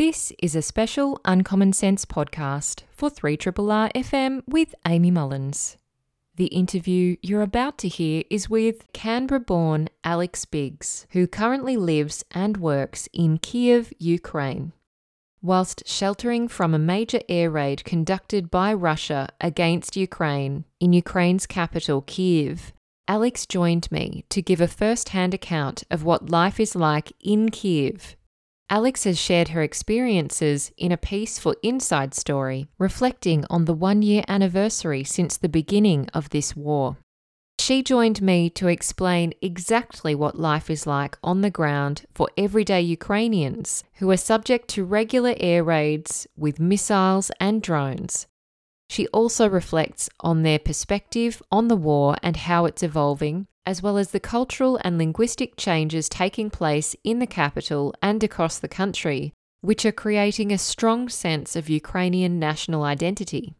This is a special Uncommon Sense podcast for 3RRR FM with Amy Mullins. The interview you're about to hear is with Canberra born Alix Biggs, who currently lives and works in Kiev, Ukraine. Whilst sheltering from a major air raid conducted by Russia against Ukraine in Ukraine's capital, Kiev, Alix joined me to give a first hand account of what life is like in Kiev Alix has shared her experiences in a piece for Inside Story, reflecting on the one year anniversary since the beginning of this war. She joined me to explain exactly what life is like on the ground for everyday Ukrainians who are subject to regular air raids with missiles and drones. She also reflects on their perspective on the war and how it's evolving, as well as the cultural and linguistic changes taking place in the capital and across the country, which are creating a strong sense of Ukrainian national identity.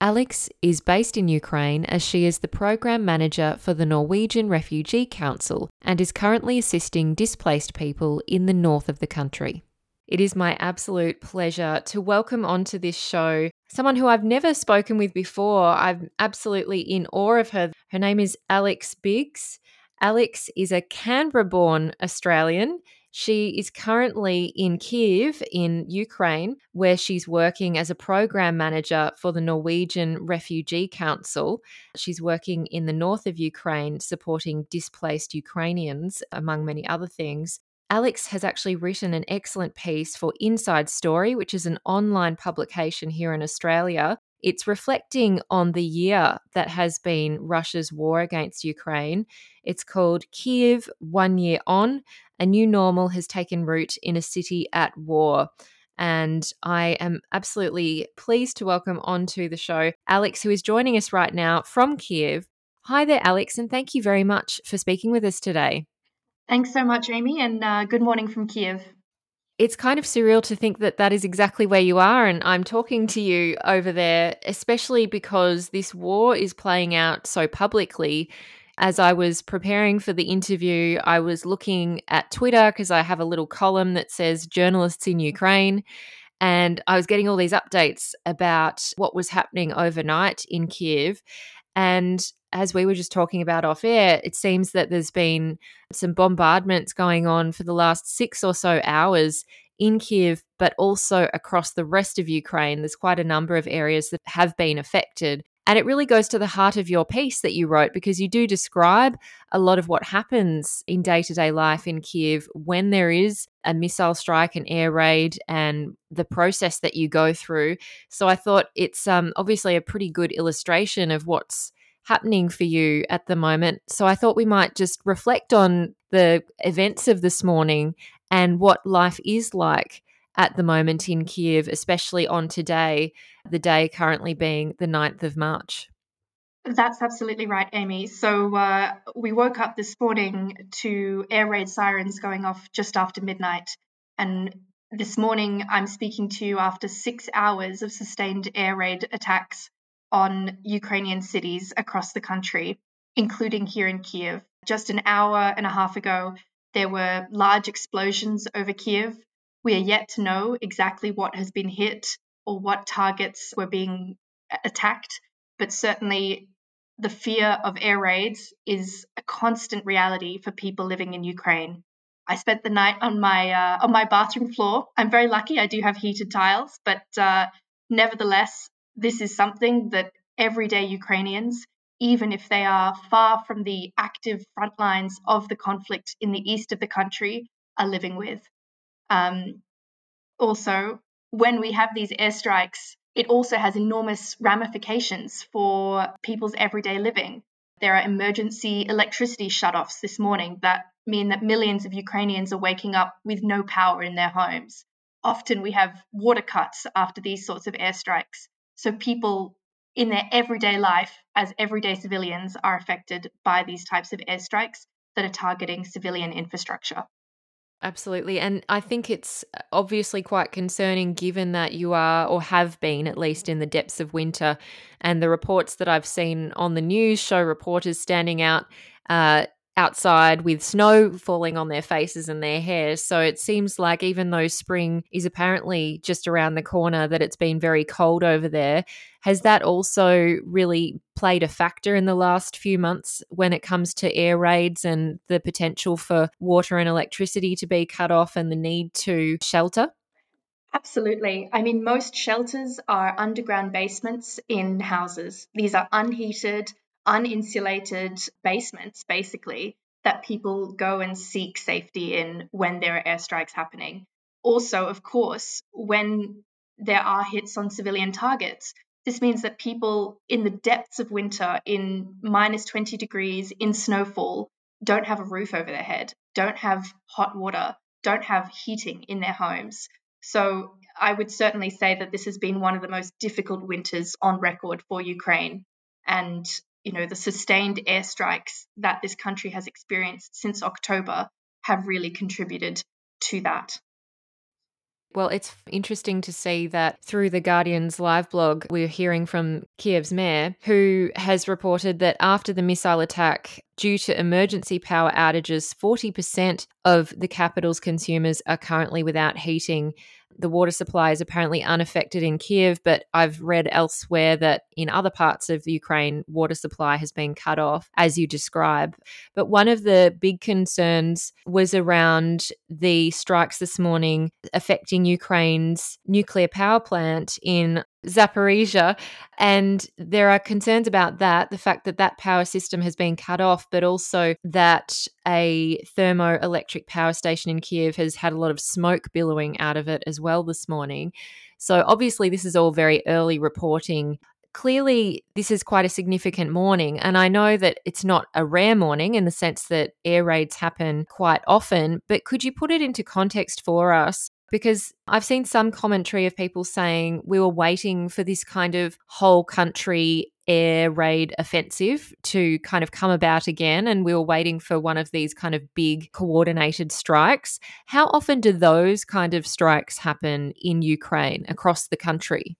Alix is based in Ukraine as she is the program manager for the Norwegian Refugee Council and is currently assisting displaced people in the north of the country. It is my absolute pleasure to welcome onto this show someone who I've never spoken with before. I'm absolutely in awe of her. Her name is Alix Biggs. Alix is a Canberra born Australian. She is currently in Kiev in Ukraine, where she's working as a program manager for the Norwegian Refugee Council. She's working in the north of Ukraine, supporting displaced Ukrainians, among many other things. Alix has actually written an excellent piece for Inside Story, which is an online publication here in Australia. It's reflecting on the year that has been Russia's war against Ukraine. It's called Kiev One Year On. A new normal has taken root in a city at war. And I am absolutely pleased to welcome onto the show Alix, who is joining us right now from Kiev. Hi there, Alix, and thank you very much for speaking with us today. Thanks so much, Amy, and uh, good morning from Kiev. It's kind of surreal to think that that is exactly where you are, and I'm talking to you over there, especially because this war is playing out so publicly. As I was preparing for the interview, I was looking at Twitter because I have a little column that says journalists in Ukraine. And I was getting all these updates about what was happening overnight in Kiev. And as we were just talking about off air, it seems that there's been some bombardments going on for the last six or so hours in Kiev, but also across the rest of Ukraine. There's quite a number of areas that have been affected. And it really goes to the heart of your piece that you wrote because you do describe a lot of what happens in day to day life in Kiev when there is a missile strike, an air raid, and the process that you go through. So I thought it's um, obviously a pretty good illustration of what's happening for you at the moment. So I thought we might just reflect on the events of this morning and what life is like at the moment in Kiev, especially on today, the day currently being the 9th of March. That's absolutely right, Amy. So uh, we woke up this morning to air raid sirens going off just after midnight. And this morning, I'm speaking to you after six hours of sustained air raid attacks on Ukrainian cities across the country, including here in Kiev. Just an hour and a half ago, there were large explosions over Kiev. We are yet to know exactly what has been hit or what targets were being attacked, but certainly the fear of air raids is a constant reality for people living in Ukraine. I spent the night on my uh, on my bathroom floor. I'm very lucky; I do have heated tiles, but uh, nevertheless, this is something that everyday Ukrainians, even if they are far from the active front lines of the conflict in the east of the country, are living with. Um, also, when we have these airstrikes, it also has enormous ramifications for people's everyday living. There are emergency electricity shutoffs this morning that mean that millions of Ukrainians are waking up with no power in their homes. Often we have water cuts after these sorts of airstrikes. So people in their everyday life as everyday civilians are affected by these types of airstrikes that are targeting civilian infrastructure. Absolutely. And I think it's obviously quite concerning given that you are, or have been at least, in the depths of winter. And the reports that I've seen on the news show reporters standing out uh, outside with snow falling on their faces and their hair. So it seems like even though spring is apparently just around the corner, that it's been very cold over there. Has that also really played a factor in the last few months when it comes to air raids and the potential for water and electricity to be cut off and the need to shelter? Absolutely. I mean, most shelters are underground basements in houses. These are unheated, uninsulated basements, basically, that people go and seek safety in when there are airstrikes happening. Also, of course, when there are hits on civilian targets, this means that people in the depths of winter, in minus 20 degrees, in snowfall, don't have a roof over their head, don't have hot water, don't have heating in their homes. So I would certainly say that this has been one of the most difficult winters on record for Ukraine. And, you know, the sustained airstrikes that this country has experienced since October have really contributed to that. Well, it's interesting to see that through the Guardian's live blog, we're hearing from Kiev's mayor, who has reported that after the missile attack, due to emergency power outages, 40% of the capital's consumers are currently without heating the water supply is apparently unaffected in Kiev, but I've read elsewhere that in other parts of Ukraine, water supply has been cut off, as you describe. But one of the big concerns was around the strikes this morning affecting Ukraine's nuclear power plant in Zaporizhia. And there are concerns about that the fact that that power system has been cut off, but also that a thermoelectric power station in Kiev has had a lot of smoke billowing out of it as well this morning. So, obviously, this is all very early reporting. Clearly, this is quite a significant morning. And I know that it's not a rare morning in the sense that air raids happen quite often, but could you put it into context for us because I've seen some commentary of people saying we were waiting for this kind of whole country air raid offensive to kind of come about again and we were waiting for one of these kind of big coordinated strikes. How often do those kind of strikes happen in Ukraine across the country?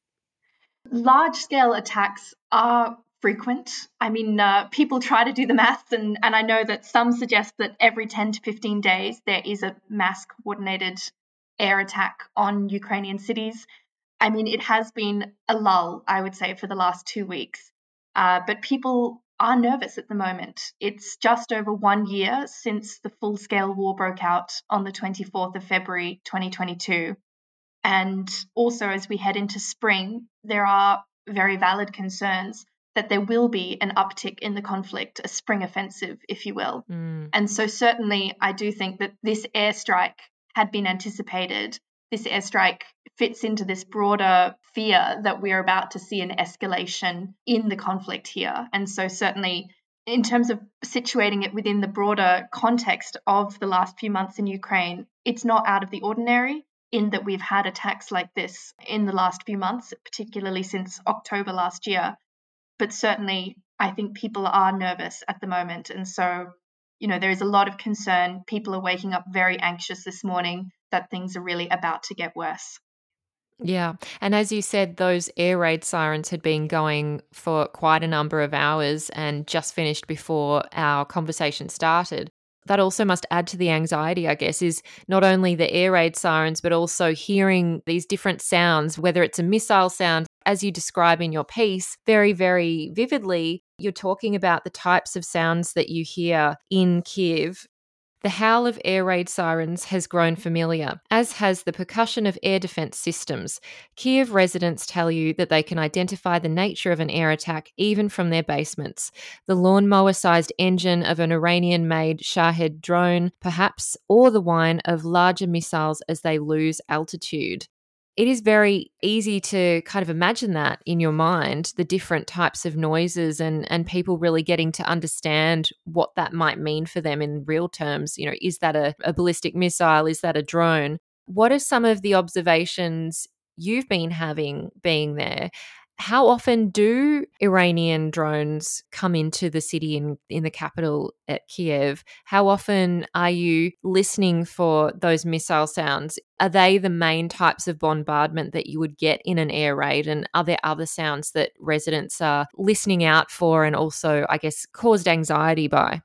Large scale attacks are frequent. I mean, uh, people try to do the maths, and, and I know that some suggest that every 10 to 15 days there is a mass coordinated air attack on Ukrainian cities. I mean, it has been a lull, I would say, for the last two weeks. Uh, but people are nervous at the moment. It's just over one year since the full scale war broke out on the 24th of February 2022. And also, as we head into spring, there are very valid concerns that there will be an uptick in the conflict, a spring offensive, if you will. Mm. And so, certainly, I do think that this airstrike had been anticipated. This airstrike fits into this broader fear that we're about to see an escalation in the conflict here. And so, certainly, in terms of situating it within the broader context of the last few months in Ukraine, it's not out of the ordinary in that we've had attacks like this in the last few months, particularly since October last year. But certainly, I think people are nervous at the moment. And so you know, there is a lot of concern. People are waking up very anxious this morning that things are really about to get worse. Yeah. And as you said, those air raid sirens had been going for quite a number of hours and just finished before our conversation started. That also must add to the anxiety, I guess, is not only the air raid sirens, but also hearing these different sounds, whether it's a missile sound, as you describe in your piece, very, very vividly, you're talking about the types of sounds that you hear in Kiev. The howl of air raid sirens has grown familiar, as has the percussion of air defense systems. Kiev residents tell you that they can identify the nature of an air attack even from their basements. The lawnmower sized engine of an Iranian made Shahed drone, perhaps, or the whine of larger missiles as they lose altitude it is very easy to kind of imagine that in your mind the different types of noises and and people really getting to understand what that might mean for them in real terms. You know is that a, a ballistic missile? Is that a drone? What are some of the observations you've been having being there how often do Iranian drones come into the city in, in the capital at Kiev? How often are you listening for those missile sounds? Are they the main types of bombardment that you would get in an air raid? And are there other sounds that residents are listening out for and also, I guess, caused anxiety by?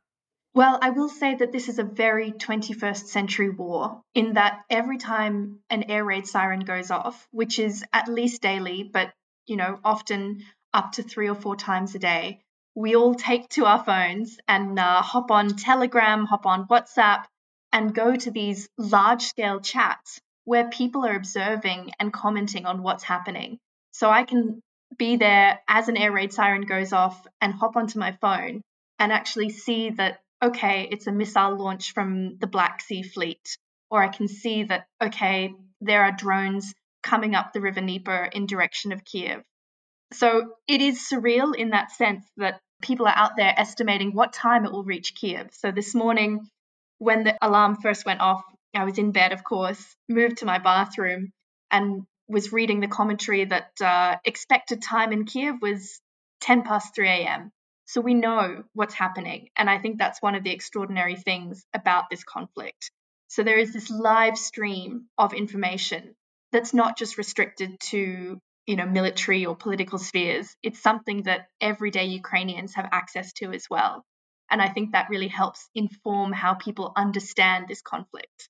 Well, I will say that this is a very 21st century war in that every time an air raid siren goes off, which is at least daily, but you know, often up to three or four times a day, we all take to our phones and uh, hop on Telegram, hop on WhatsApp, and go to these large scale chats where people are observing and commenting on what's happening. So I can be there as an air raid siren goes off and hop onto my phone and actually see that okay, it's a missile launch from the Black Sea Fleet. Or I can see that, okay, there are drones coming up the River Dnieper in direction of Kiev. So it is surreal in that sense that people are out there estimating what time it will reach Kiev. So this morning, when the alarm first went off, I was in bed, of course, moved to my bathroom, and was reading the commentary that uh, expected time in Kiev was 10 past 3 a.m. So we know what's happening. And I think that's one of the extraordinary things about this conflict. So there is this live stream of information that's not just restricted to you know military or political spheres. It's something that everyday ukrainians have access to as well. And i think that really helps inform how people understand this conflict.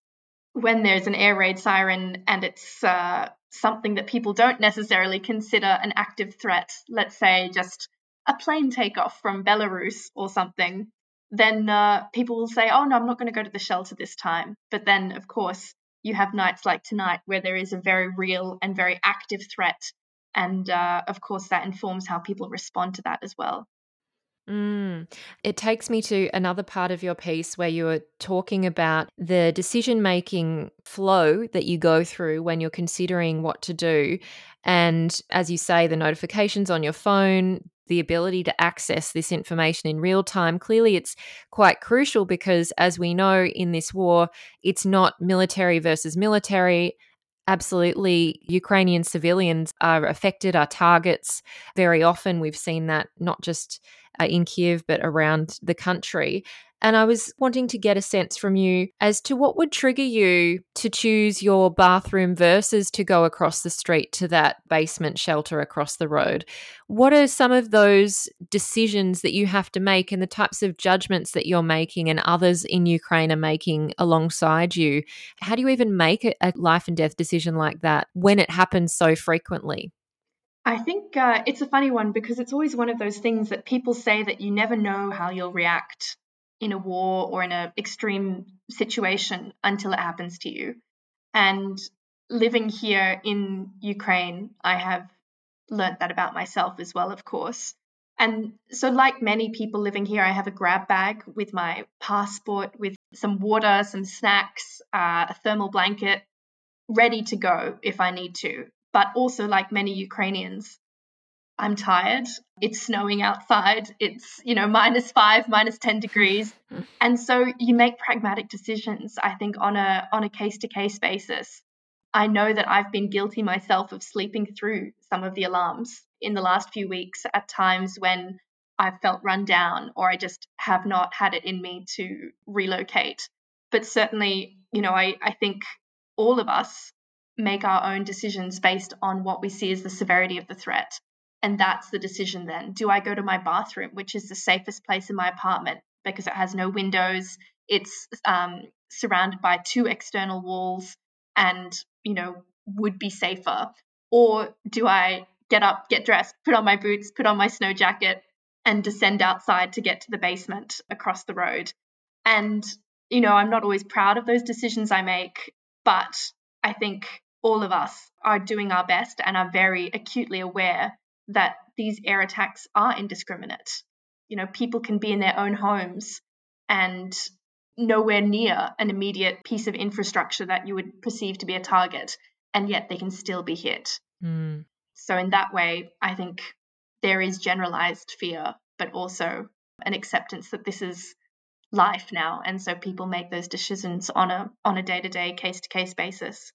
When there's an air raid siren and it's uh, something that people don't necessarily consider an active threat let's say just a plane takeoff from Belarus or something, then uh, people will say, oh, no, I'm not going to go to the shelter this time. But then, of course, you have nights like tonight where there is a very real and very active threat. And uh, of course, that informs how people respond to that as well. Mm. It takes me to another part of your piece where you are talking about the decision making flow that you go through when you're considering what to do. And as you say, the notifications on your phone, the ability to access this information in real time. Clearly, it's quite crucial because, as we know in this war, it's not military versus military. Absolutely, Ukrainian civilians are affected, are targets. Very often, we've seen that not just uh, in Kiev, but around the country. And I was wanting to get a sense from you as to what would trigger you to choose your bathroom versus to go across the street to that basement shelter across the road. What are some of those decisions that you have to make and the types of judgments that you're making and others in Ukraine are making alongside you? How do you even make a life and death decision like that when it happens so frequently? I think uh, it's a funny one because it's always one of those things that people say that you never know how you'll react in a war or in an extreme situation until it happens to you. And living here in Ukraine, I have learnt that about myself as well, of course. And so, like many people living here, I have a grab bag with my passport, with some water, some snacks, uh, a thermal blanket, ready to go if I need to. But also, like many Ukrainians, I'm tired. It's snowing outside. It's, you know, minus five, minus 10 degrees. And so you make pragmatic decisions, I think, on a on a case-to-case basis. I know that I've been guilty myself of sleeping through some of the alarms in the last few weeks at times when I've felt run down or I just have not had it in me to relocate. But certainly, you know, I, I think all of us make our own decisions based on what we see as the severity of the threat. And that's the decision then. Do I go to my bathroom, which is the safest place in my apartment because it has no windows? It's um, surrounded by two external walls and, you know, would be safer? Or do I get up, get dressed, put on my boots, put on my snow jacket, and descend outside to get to the basement across the road? And, you know, I'm not always proud of those decisions I make, but I think all of us are doing our best and are very acutely aware that these air attacks are indiscriminate. You know, people can be in their own homes and nowhere near an immediate piece of infrastructure that you would perceive to be a target, and yet they can still be hit. Mm. So, in that way, I think there is generalized fear, but also an acceptance that this is life now and so people make those decisions on a on a day-to-day case-to-case basis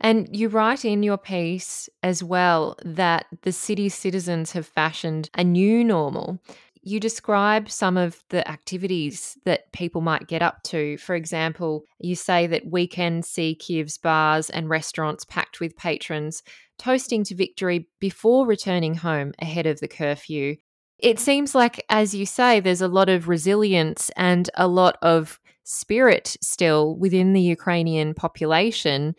and you write in your piece as well that the city's citizens have fashioned a new normal. You describe some of the activities that people might get up to. For example, you say that weekends see Kiev's bars and restaurants packed with patrons toasting to victory before returning home ahead of the curfew. It seems like, as you say, there's a lot of resilience and a lot of spirit still within the Ukrainian population.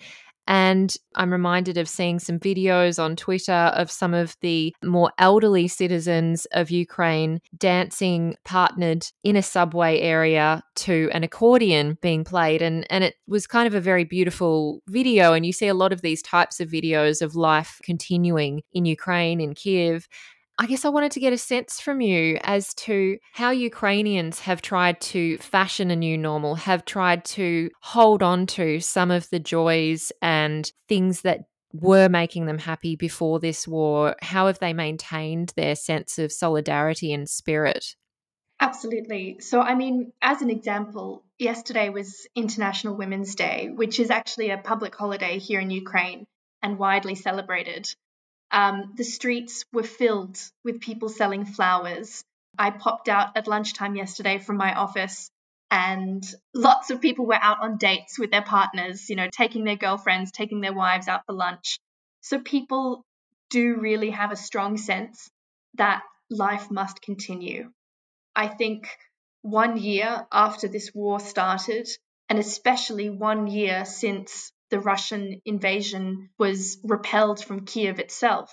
And I'm reminded of seeing some videos on Twitter of some of the more elderly citizens of Ukraine dancing partnered in a subway area to an accordion being played. And, and it was kind of a very beautiful video. And you see a lot of these types of videos of life continuing in Ukraine, in Kiev. I guess I wanted to get a sense from you as to how Ukrainians have tried to fashion a new normal, have tried to hold on to some of the joys and things that were making them happy before this war. How have they maintained their sense of solidarity and spirit? Absolutely. So, I mean, as an example, yesterday was International Women's Day, which is actually a public holiday here in Ukraine and widely celebrated. Um, the streets were filled with people selling flowers. I popped out at lunchtime yesterday from my office, and lots of people were out on dates with their partners, you know, taking their girlfriends, taking their wives out for lunch. So people do really have a strong sense that life must continue. I think one year after this war started, and especially one year since the Russian invasion was repelled from Kiev itself,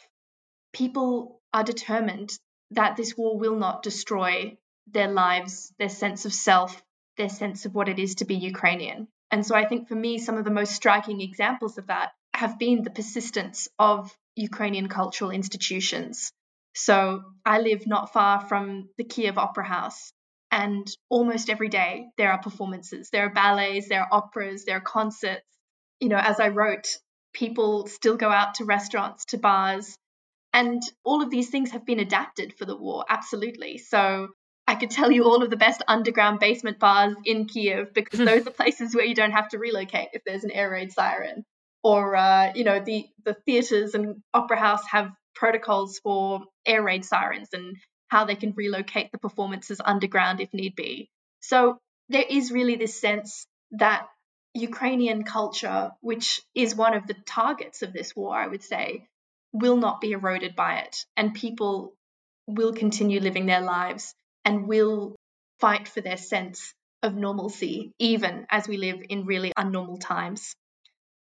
people are determined that this war will not destroy their lives, their sense of self, their sense of what it is to be Ukrainian. And so I think for me, some of the most striking examples of that have been the persistence of Ukrainian cultural institutions. So I live not far from the Kiev Opera House, and almost every day there are performances. There are ballets, there are operas, there are concerts, you know, as I wrote, people still go out to restaurants, to bars, and all of these things have been adapted for the war, absolutely. So I could tell you all of the best underground basement bars in Kiev because those are places where you don't have to relocate if there's an air raid siren. Or uh, you know, the the theaters and opera house have protocols for air raid sirens and how they can relocate the performances underground if need be. So there is really this sense that Ukrainian culture, which is one of the targets of this war, I would say, will not be eroded by it. And people will continue living their lives and will fight for their sense of normalcy, even as we live in really unnormal times.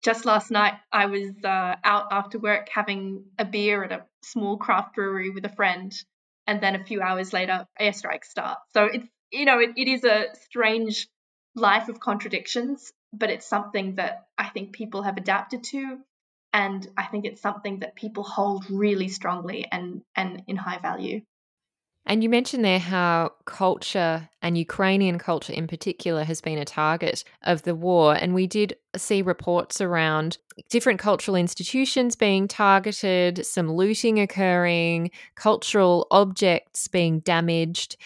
Just last night, I was uh, out after work having a beer at a small craft brewery with a friend. And then a few hours later, airstrikes start. So it's, you know, it, it is a strange life of contradictions but it's something that I think people have adapted to. And I think it's something that people hold really strongly and, and in high value. And you mentioned there how culture and Ukrainian culture in particular has been a target of the war. And we did see reports around different cultural institutions being targeted, some looting occurring, cultural objects being damaged.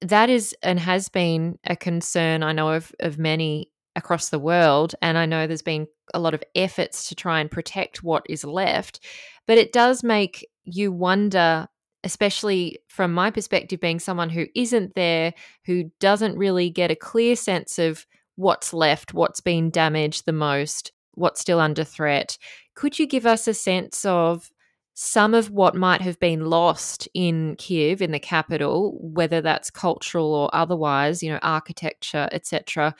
That is and has been a concern I know of, of many across the world. And I know there's been a lot of efforts to try and protect what is left. But it does make you wonder, especially from my perspective, being someone who isn't there, who doesn't really get a clear sense of what's left, what's been damaged the most, what's still under threat. Could you give us a sense of some of what might have been lost in Kiev, in the capital, whether that's cultural or otherwise, you know, architecture, etc.,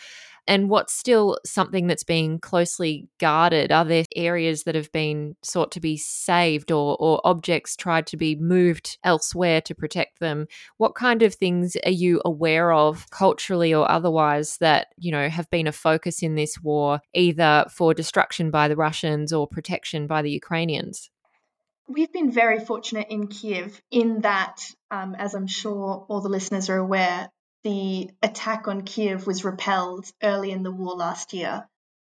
and what's still something that's being closely guarded? Are there areas that have been sought to be saved or, or objects tried to be moved elsewhere to protect them? What kind of things are you aware of culturally or otherwise that, you know, have been a focus in this war, either for destruction by the Russians or protection by the Ukrainians? We've been very fortunate in Kiev in that, um, as I'm sure all the listeners are aware, the attack on Kiev was repelled early in the war last year.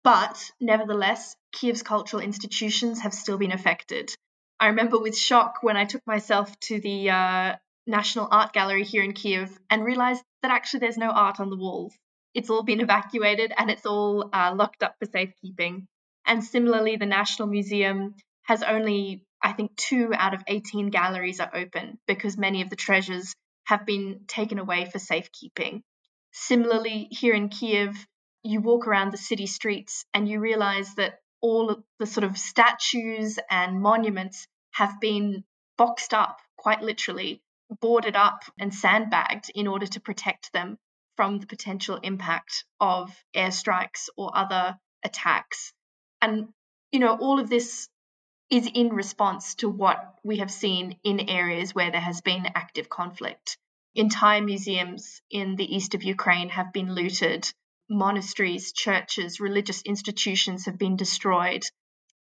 But nevertheless, Kiev's cultural institutions have still been affected. I remember with shock when I took myself to the uh, National Art Gallery here in Kiev and realized that actually there's no art on the walls. It's all been evacuated and it's all uh, locked up for safekeeping. And similarly, the National Museum has only, I think, two out of 18 galleries are open because many of the treasures have been taken away for safekeeping. Similarly, here in Kiev, you walk around the city streets and you realize that all the sort of statues and monuments have been boxed up, quite literally, boarded up and sandbagged in order to protect them from the potential impact of airstrikes or other attacks. And, you know, all of this is in response to what we have seen in areas where there has been active conflict. Entire museums in the east of Ukraine have been looted, monasteries, churches, religious institutions have been destroyed,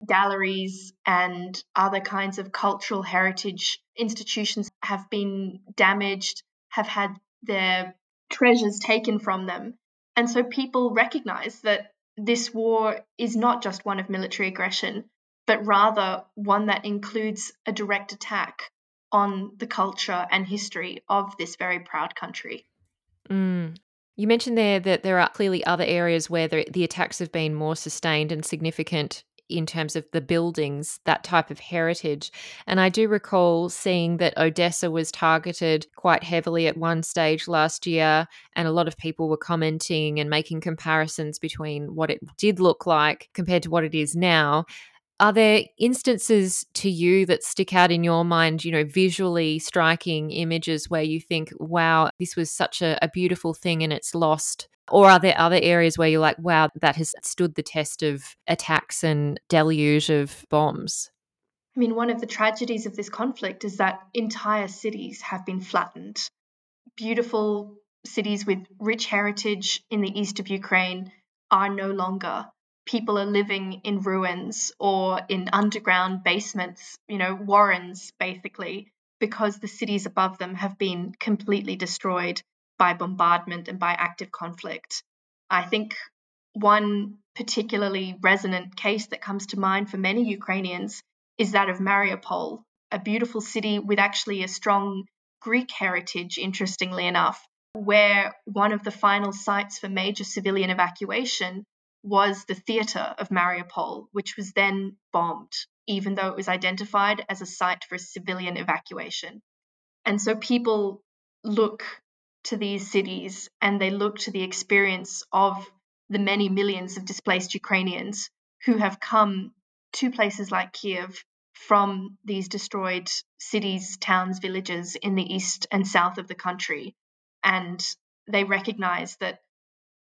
galleries and other kinds of cultural heritage institutions have been damaged, have had their treasures taken from them. And so people recognize that this war is not just one of military aggression, but rather one that includes a direct attack on the culture and history of this very proud country. Mm. You mentioned there that there are clearly other areas where the, the attacks have been more sustained and significant in terms of the buildings, that type of heritage. And I do recall seeing that Odessa was targeted quite heavily at one stage last year, and a lot of people were commenting and making comparisons between what it did look like compared to what it is now. Are there instances to you that stick out in your mind, you know, visually striking images where you think, wow, this was such a, a beautiful thing and it's lost or are there other areas where you're like, wow, that has stood the test of attacks and deluge of bombs? I mean, one of the tragedies of this conflict is that entire cities have been flattened. Beautiful cities with rich heritage in the east of Ukraine are no longer. People are living in ruins or in underground basements, you know, warrens basically, because the cities above them have been completely destroyed by bombardment and by active conflict. I think one particularly resonant case that comes to mind for many Ukrainians is that of Mariupol, a beautiful city with actually a strong Greek heritage, interestingly enough, where one of the final sites for major civilian evacuation was the theatre of Mariupol, which was then bombed, even though it was identified as a site for civilian evacuation. And so people look to these cities and they look to the experience of the many millions of displaced Ukrainians who have come to places like Kiev from these destroyed cities, towns, villages in the east and south of the country. And they recognize that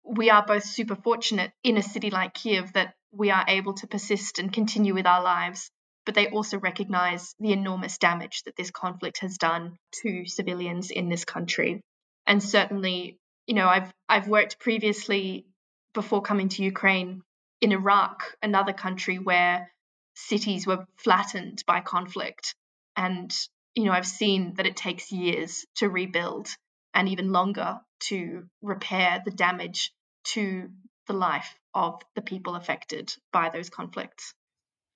we are both super fortunate in a city like Kiev that we are able to persist and continue with our lives, but they also recognize the enormous damage that this conflict has done to civilians in this country. And certainly you know i've i've worked previously before coming to ukraine in iraq another country where cities were flattened by conflict. And you know i've seen that it takes years to rebuild and even longer to repair the damage to the life of the people affected by those conflicts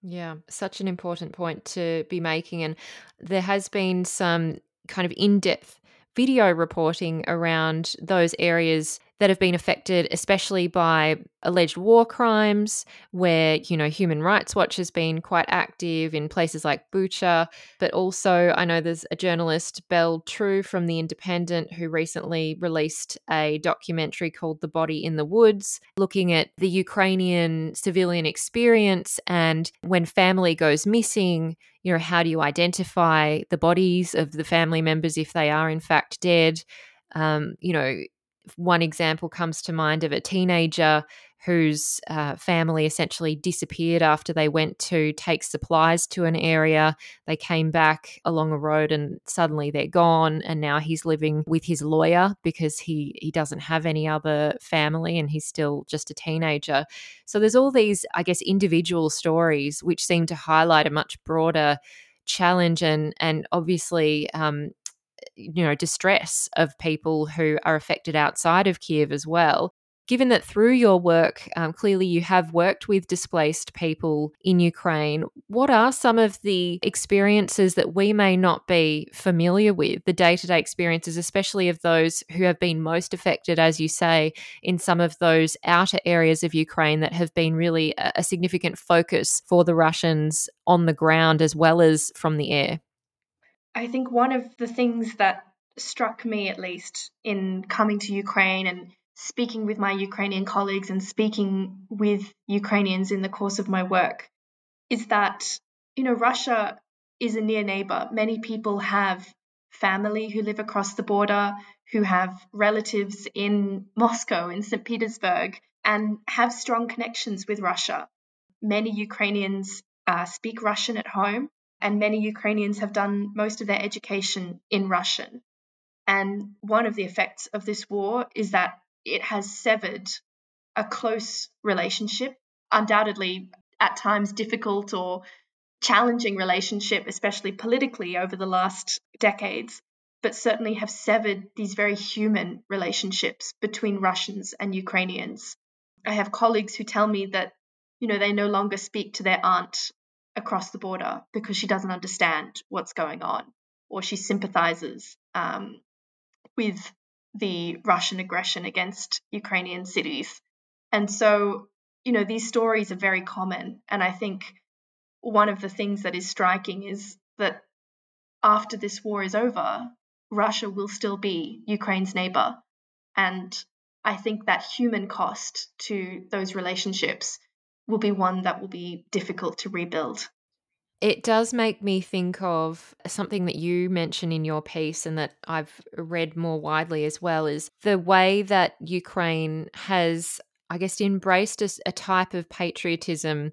yeah, such an important point to be making. And there has been some kind of in depth video reporting around those areas that have been affected, especially by alleged war crimes, where, you know, Human Rights Watch has been quite active in places like Bucha. But also, I know there's a journalist, Bel Trew from The Independent, who recently released a documentary called The Body in the Woods, looking at the Ukrainian civilian experience and when family goes missing, you know, how do you identify the bodies of the family members if they are in fact dead? Um, you know, one example comes to mind of a teenager whose uh, family essentially disappeared after they went to take supplies to an area. They came back along a road and suddenly they're gone. And now he's living with his lawyer because he, he doesn't have any other family and he's still just a teenager. So there's all these, I guess, individual stories which seem to highlight a much broader challenge and and obviously um, you know distress of people who are affected outside of Kiev as well. Given that through your work, um, clearly you have worked with displaced people in Ukraine, what are some of the experiences that we may not be familiar with, the day to day experiences, especially of those who have been most affected, as you say, in some of those outer areas of Ukraine that have been really a, a significant focus for the Russians on the ground as well as from the air? I think one of the things that struck me, at least, in coming to Ukraine and speaking with my Ukrainian colleagues and speaking with Ukrainians in the course of my work is that, you know, Russia is a near neighbor. Many people have family who live across the border, who have relatives in Moscow, in St. Petersburg, and have strong connections with Russia. Many Ukrainians uh, speak Russian at home, and many Ukrainians have done most of their education in Russian. And one of the effects of this war is that it has severed a close relationship, undoubtedly at times difficult or challenging relationship, especially politically over the last decades, but certainly have severed these very human relationships between Russians and Ukrainians. I have colleagues who tell me that, you know, they no longer speak to their aunt across the border because she doesn't understand what's going on or she sympathizes um, with the Russian aggression against Ukrainian cities. And so, you know, these stories are very common. And I think one of the things that is striking is that after this war is over, Russia will still be Ukraine's neighbor. And I think that human cost to those relationships will be one that will be difficult to rebuild. It does make me think of something that you mention in your piece and that I've read more widely as well is the way that Ukraine has, I guess, embraced a, a type of patriotism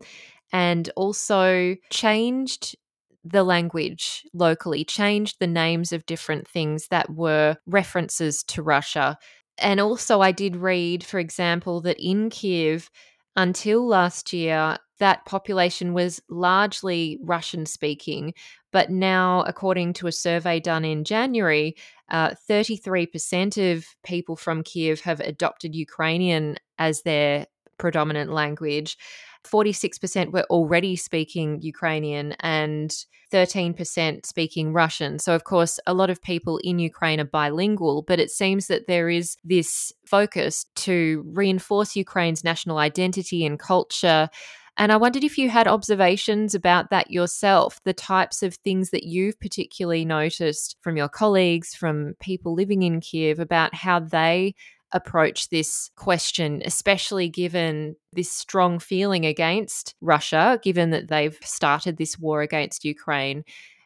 and also changed the language locally, changed the names of different things that were references to Russia. And also, I did read, for example, that in Kiev, until last year, that population was largely Russian speaking. But now, according to a survey done in January, uh, 33% of people from Kiev have adopted Ukrainian as their predominant language. 46% were already speaking Ukrainian and 13% speaking Russian. So, of course, a lot of people in Ukraine are bilingual, but it seems that there is this focus to reinforce Ukraine's national identity and culture. And I wondered if you had observations about that yourself, the types of things that you've particularly noticed from your colleagues, from people living in Kiev, about how they approach this question, especially given this strong feeling against Russia, given that they've started this war against Ukraine.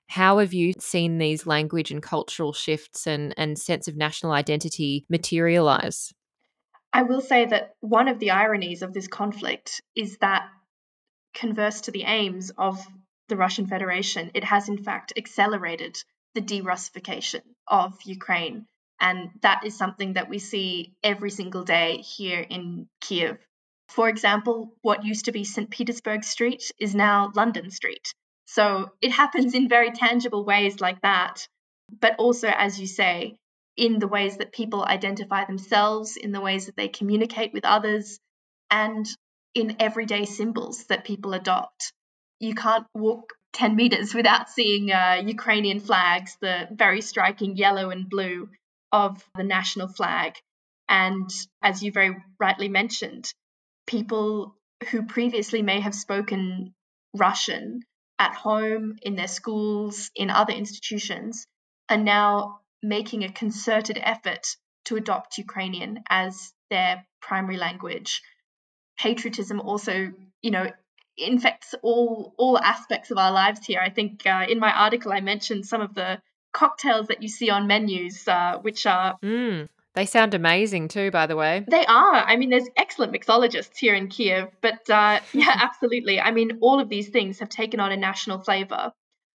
How have you seen these language and cultural shifts and, and sense of national identity materialize? I will say that one of the ironies of this conflict is that, converse to the aims of the Russian Federation, it has in fact accelerated the de Russification of Ukraine and that is something that we see every single day here in Kiev. For example, what used to be St. Petersburg Street is now London Street. So it happens in very tangible ways like that. But also, as you say, in the ways that people identify themselves, in the ways that they communicate with others, and in everyday symbols that people adopt. You can't walk 10 meters without seeing uh, Ukrainian flags, the very striking yellow and blue of the national flag. And as you very rightly mentioned, people who previously may have spoken Russian at home, in their schools, in other institutions, are now making a concerted effort to adopt Ukrainian as their primary language. Patriotism also, you know, infects all all aspects of our lives here. I think uh, in my article I mentioned some of the cocktails that you see on menus, uh, which are. Mm, they sound amazing too, by the way. They are. I mean, there's excellent mixologists here in Kiev, but uh, yeah, absolutely. I mean, all of these things have taken on a national flavor.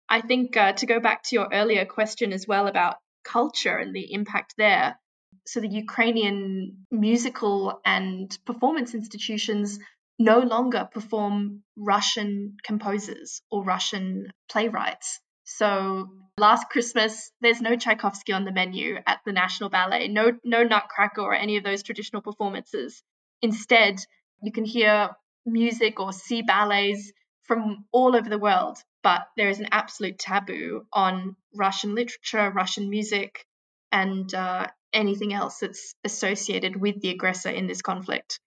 I think uh, to go back to your earlier question as well about culture and the impact there. So, the Ukrainian musical and performance institutions no longer perform Russian composers or Russian playwrights. So last Christmas, there's no Tchaikovsky on the menu at the National Ballet, no no Nutcracker or any of those traditional performances. Instead, you can hear music or see ballets from all over the world, but there is an absolute taboo on Russian literature, Russian music, and uh, anything else that's associated with the aggressor in this conflict.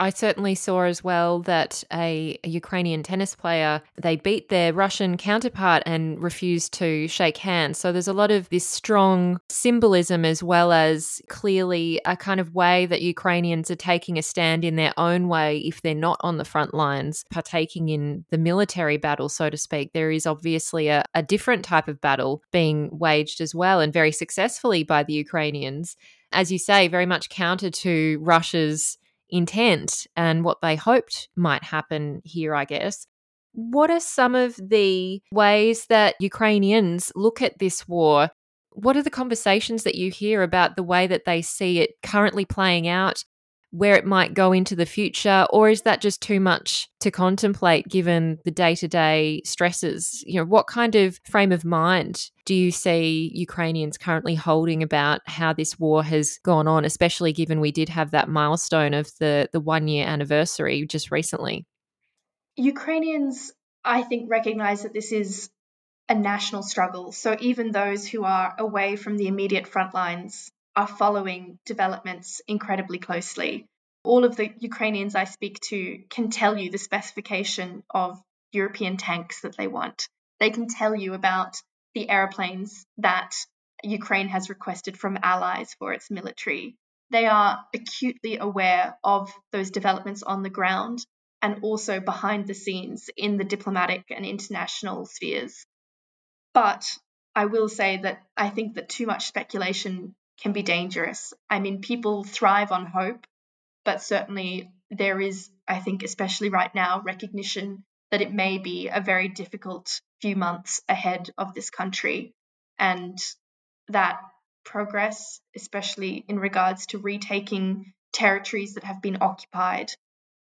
I certainly saw as well that a, a, Ukrainian tennis player they beat their Russian counterpart and refused to shake hands. So there's a lot of this strong symbolism as well as clearly a kind of way that Ukrainians are taking a stand in their own way if they're not on the front lines, partaking in the military battle, so to speak. There is obviously a, a different type of battle being waged as well and very successfully by the Ukrainians. As you say, very much counter to Russia's intent and what they hoped might happen here, I guess. What are some of the ways that Ukrainians look at this war? What are the conversations that you hear about the way that they see it currently playing out where it might go into the future or is that just too much to contemplate given the day-to-day stresses? You know what kind of frame of mind do you see Ukrainians currently holding about how this war has gone on especially given we did have that milestone of the the 1 year anniversary just recently? Ukrainians I think recognize that this is a national struggle. So even those who are away from the immediate front lines are following developments incredibly closely. All of the Ukrainians I speak to can tell you the specification of European tanks that they want. They can tell you about the airplanes that Ukraine has requested from allies for its military. They are acutely aware of those developments on the ground and also behind the scenes in the diplomatic and international spheres. But I will say that I think that too much speculation can be dangerous. I mean, people thrive on hope, but certainly there is, I think, especially right now, recognition that it may be a very difficult few months ahead of this country. And that progress, especially in regards to retaking territories that have been occupied,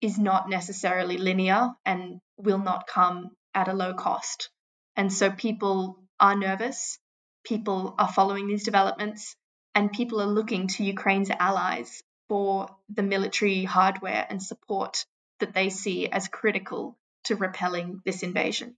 is not necessarily linear and will not come at a low cost. And so people are nervous, people are following these developments, and people are looking to Ukraine's allies for the military hardware and support that they see as critical to repelling this invasion.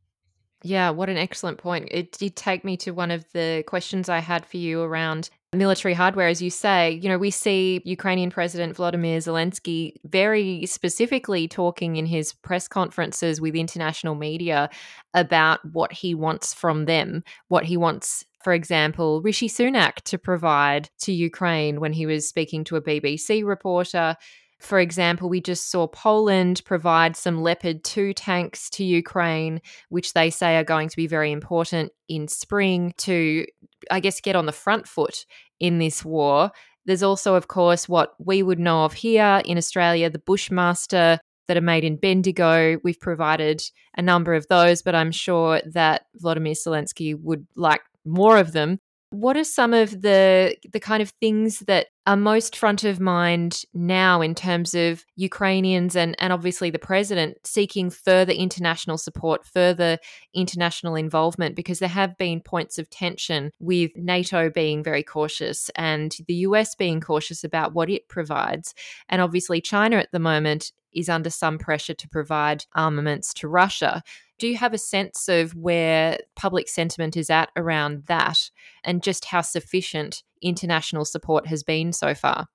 Yeah, what an excellent point. It did take me to one of the questions I had for you around military hardware. As you say, you know, we see Ukrainian President Vladimir Zelensky very specifically talking in his press conferences with international media about what he wants from them, what he wants for example, Rishi Sunak to provide to Ukraine when he was speaking to a BBC reporter. For example, we just saw Poland provide some Leopard 2 tanks to Ukraine, which they say are going to be very important in spring to, I guess, get on the front foot in this war. There's also, of course, what we would know of here in Australia the Bushmaster that are made in Bendigo. We've provided a number of those, but I'm sure that Vladimir Zelensky would like more of them. What are some of the the kind of things that are most front of mind now in terms of Ukrainians and, and obviously the president seeking further international support, further international involvement? Because there have been points of tension with NATO being very cautious and the US being cautious about what it provides. And obviously, China at the moment is under some pressure to provide armaments to Russia. Do you have a sense of where public sentiment is at around that and just how sufficient international support has been so far?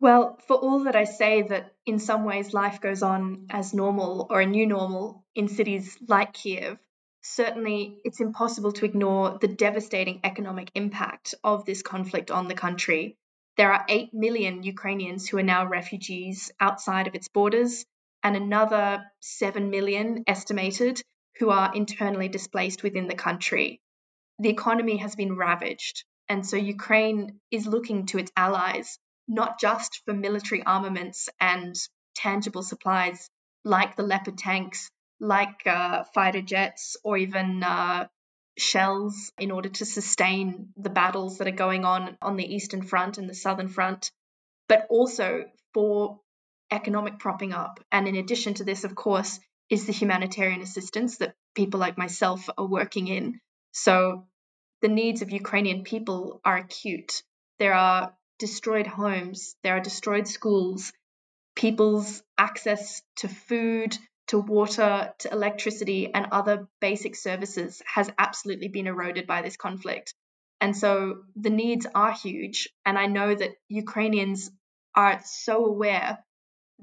Well, for all that I say that in some ways life goes on as normal or a new normal in cities like Kiev, certainly it's impossible to ignore the devastating economic impact of this conflict on the country. There are 8 million Ukrainians who are now refugees outside of its borders, and another 7 million estimated who are internally displaced within the country. The economy has been ravaged, and so Ukraine is looking to its allies not just for military armaments and tangible supplies like the Leopard tanks, like uh, fighter jets, or even uh, shells in order to sustain the battles that are going on on the Eastern Front and the Southern Front, but also for economic propping up. And in addition to this, of course, is the humanitarian assistance that people like myself are working in. So the needs of Ukrainian people are acute. There are destroyed homes, there are destroyed schools, people's access to food, to water, to electricity, and other basic services has absolutely been eroded by this conflict. And so the needs are huge. And I know that Ukrainians are so aware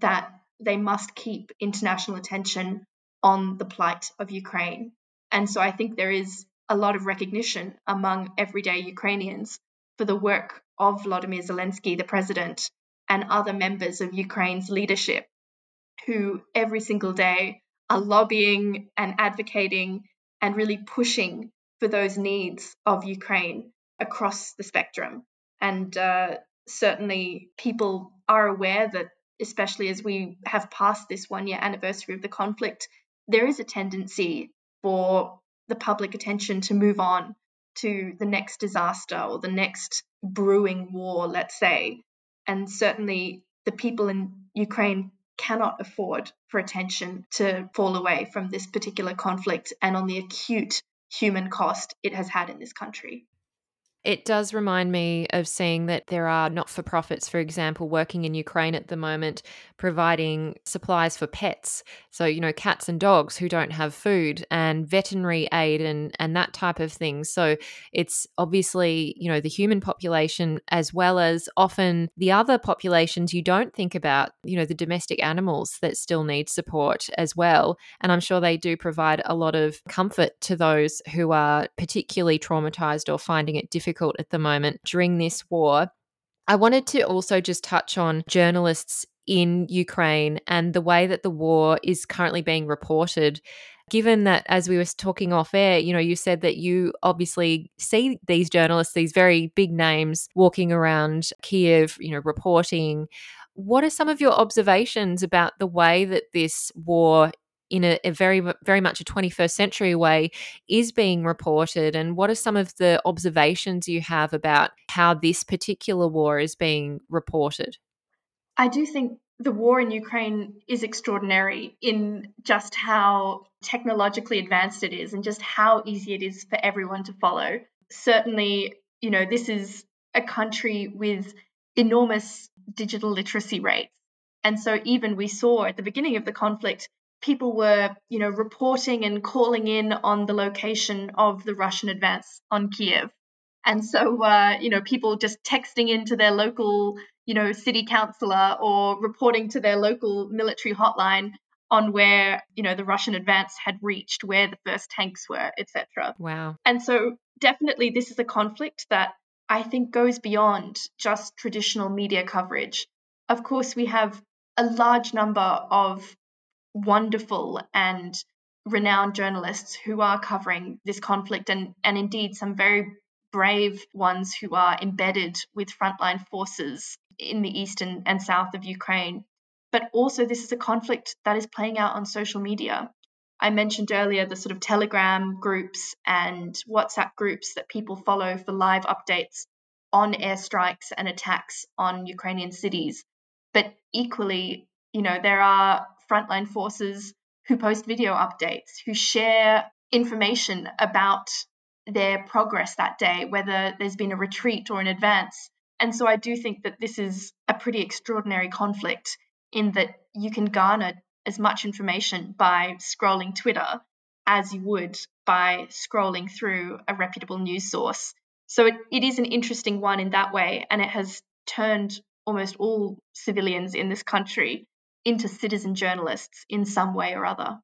that they must keep international attention on the plight of Ukraine. And so I think there is a lot of recognition among everyday Ukrainians for the work of Vladimir Zelensky, the president, and other members of Ukraine's leadership, who every single day are lobbying and advocating and really pushing for those needs of Ukraine across the spectrum. And uh, certainly, people are aware that, especially as we have passed this one year anniversary of the conflict, there is a tendency for the public attention to move on to the next disaster or the next brewing war, let's say. And certainly, the people in Ukraine cannot afford for attention to fall away from this particular conflict and on the acute human cost it has had in this country. It does remind me of seeing that there are not for profits, for example, working in Ukraine at the moment, providing supplies for pets. So, you know, cats and dogs who don't have food and veterinary aid and, and that type of thing. So, it's obviously, you know, the human population as well as often the other populations you don't think about, you know, the domestic animals that still need support as well. And I'm sure they do provide a lot of comfort to those who are particularly traumatized or finding it difficult difficult at the moment during this war. I wanted to also just touch on journalists in Ukraine and the way that the war is currently being reported. Given that, as we were talking off air, you know, you said that you obviously see these journalists, these very big names walking around Kiev, you know, reporting. What are some of your observations about the way that this war in a, a, very very much a 21st century way is being reported and what are some of the observations you have about how this particular war is being reported? I do think the war in ukraine is extraordinary in just how technologically advanced it is and just how easy it is for everyone to follow. Certainly you know this is a country with enormous digital literacy rates and so even we saw at the beginning of the conflict people were, you know, reporting and calling in on the location of the Russian advance on Kiev. And so, uh, you know, people just texting into their local, you know, city councillor or reporting to their local military hotline on where, you know, the Russian advance had reached, where the first tanks were, etc. Wow. And so, definitely, this is a conflict that I think goes beyond just traditional media coverage. Of course, we have a large number of wonderful and renowned journalists who are covering this conflict and, and indeed some very brave ones who are embedded with frontline forces in the east and, and south of Ukraine. But also, this is a conflict that is playing out on social media. I mentioned earlier the sort of Telegram groups and WhatsApp groups that people follow for live updates on airstrikes and attacks on Ukrainian cities. But equally, you know, there are frontline forces who post video updates, who share information about their progress that day, whether there's been a retreat or an advance. And so I do think that this is a pretty extraordinary conflict in that you can garner as much information by scrolling Twitter as you would by scrolling through a reputable news source. So it, it is an interesting one in that way, and it has turned almost all civilians in this country into citizen journalists in some way or other.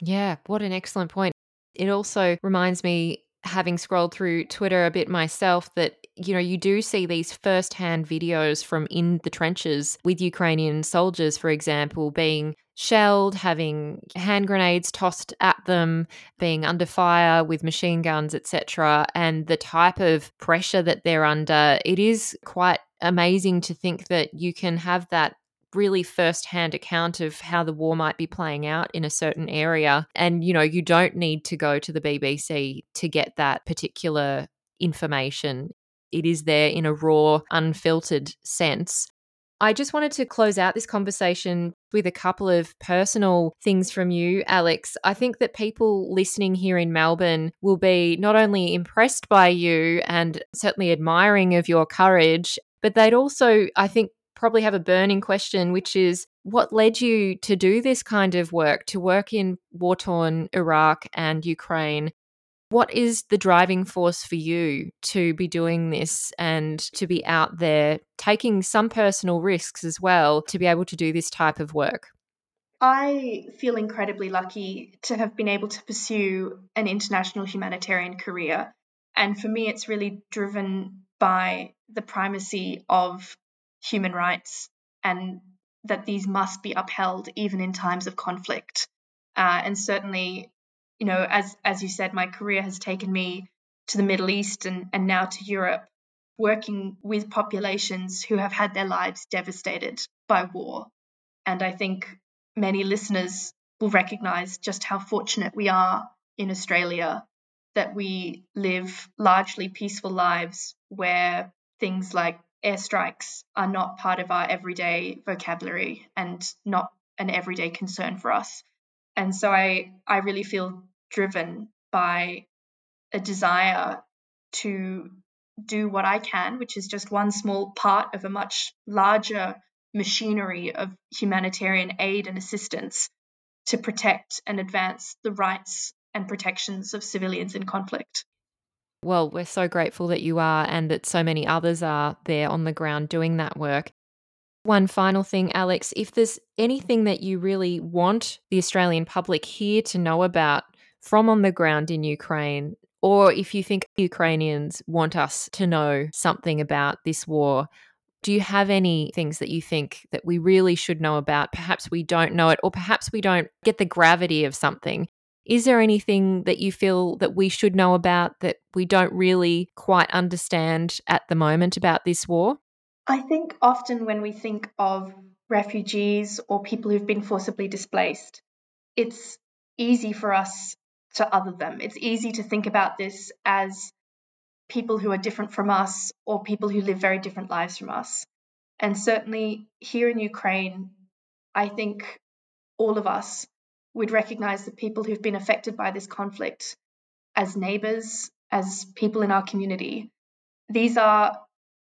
Yeah, what an excellent point. It also reminds me, having scrolled through Twitter a bit myself, that you know, you do see these first-hand videos from in the trenches with Ukrainian soldiers, for example, being shelled, having hand grenades tossed at them, being under fire with machine guns, etc. And the type of pressure that they're under, it is quite amazing to think that you can have that really first-hand account of how the war might be playing out in a certain area. And you know you don't need to go to the BBC to get that particular information. It is there in a raw unfiltered sense. I just wanted to close out this conversation with a couple of personal things from you, Alix. I think that people listening here in Melbourne will be not only impressed by you and certainly admiring of your courage, but they'd also, I think, probably have a burning question, which is what led you to do this kind of work, to work in war torn Iraq and Ukraine? What is the driving force for you to be doing this and to be out there taking some personal risks as well to be able to do this type of work? I feel incredibly lucky to have been able to pursue an international humanitarian career. And for me, it's really driven by the primacy of human rights and that these must be upheld even in times of conflict. Uh, and certainly, you know, as as you said, my career has taken me to the Middle East and, and now to Europe, working with populations who have had their lives devastated by war. And I think many listeners will recognize just how fortunate we are in Australia that we live largely peaceful lives where things like airstrikes are not part of our everyday vocabulary and not an everyday concern for us. And so I, I really feel driven by a desire to do what I can, which is just one small part of a much larger machinery of humanitarian aid and assistance to protect and advance the rights and protections of civilians in conflict. Well, we're so grateful that you are and that so many others are there on the ground doing that work. One final thing, Alix, if there's anything that you really want the Australian public here to know about from on the ground in Ukraine, or if you think Ukrainians want us to know something about this war, do you have any things that you think that we really should know about? Perhaps we don't know it, or perhaps we don't get the gravity of something. Is there anything that you feel that we should know about that we don't really quite understand at the moment about this war? I think often when we think of refugees or people who've been forcibly displaced, it's easy for us to other them. It's easy to think about this as people who are different from us or people who live very different lives from us. And certainly here in Ukraine, I think all of us would recognize the people who've been affected by this conflict as neighbors, as people in our community. These are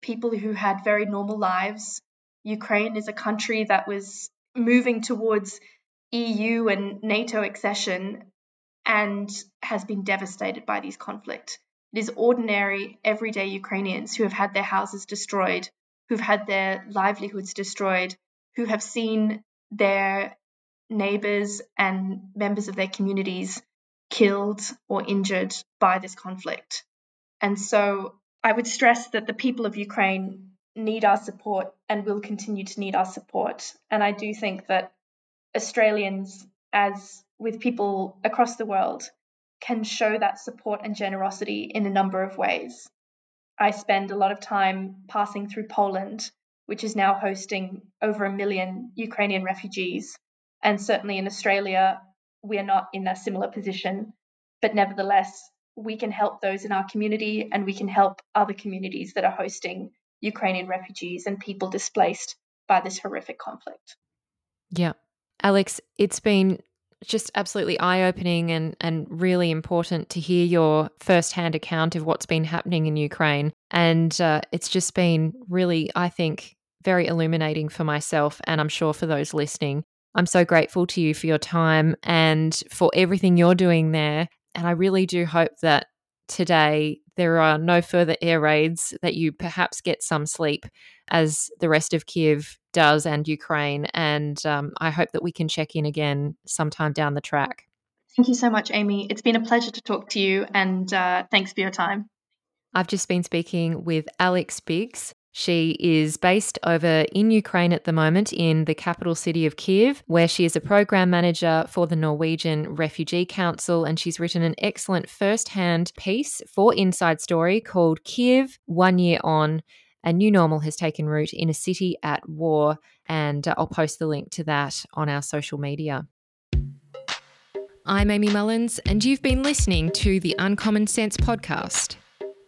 people who had very normal lives. Ukraine is a country that was moving towards EU and NATO accession and has been devastated by these conflict. It is ordinary, everyday Ukrainians who have had their houses destroyed, who've had their livelihoods destroyed, who have seen their neighbors and members of their communities killed or injured by this conflict. And so I would stress that the people of Ukraine need our support and will continue to need our support. And I do think that Australians, as with people across the world, can show that support and generosity in a number of ways. I spend a lot of time passing through Poland, which is now hosting over a million Ukrainian refugees. And certainly in Australia, we are not in a similar position. But nevertheless, we can help those in our community and we can help other communities that are hosting Ukrainian refugees and people displaced by this horrific conflict. Yeah. Alix, it's been just absolutely eye opening and, and really important to hear your firsthand account of what's been happening in Ukraine. And uh, it's just been really, I think, very illuminating for myself and I'm sure for those listening. I'm so grateful to you for your time and for everything you're doing there. And I really do hope that today there are no further air raids, that you perhaps get some sleep as the rest of Kiev does and Ukraine. And um, I hope that we can check in again sometime down the track. Thank you so much, Amy. It's been a pleasure to talk to you, and uh, thanks for your time. I've just been speaking with Alix Biggs. She is based over in Ukraine at the moment in the capital city of Kiev, where she is a program manager for the Norwegian Refugee Council. And she's written an excellent first hand piece for Inside Story called Kiev One Year On. A new normal has taken root in a city at war. And uh, I'll post the link to that on our social media. I'm Amy Mullins, and you've been listening to the Uncommon Sense podcast.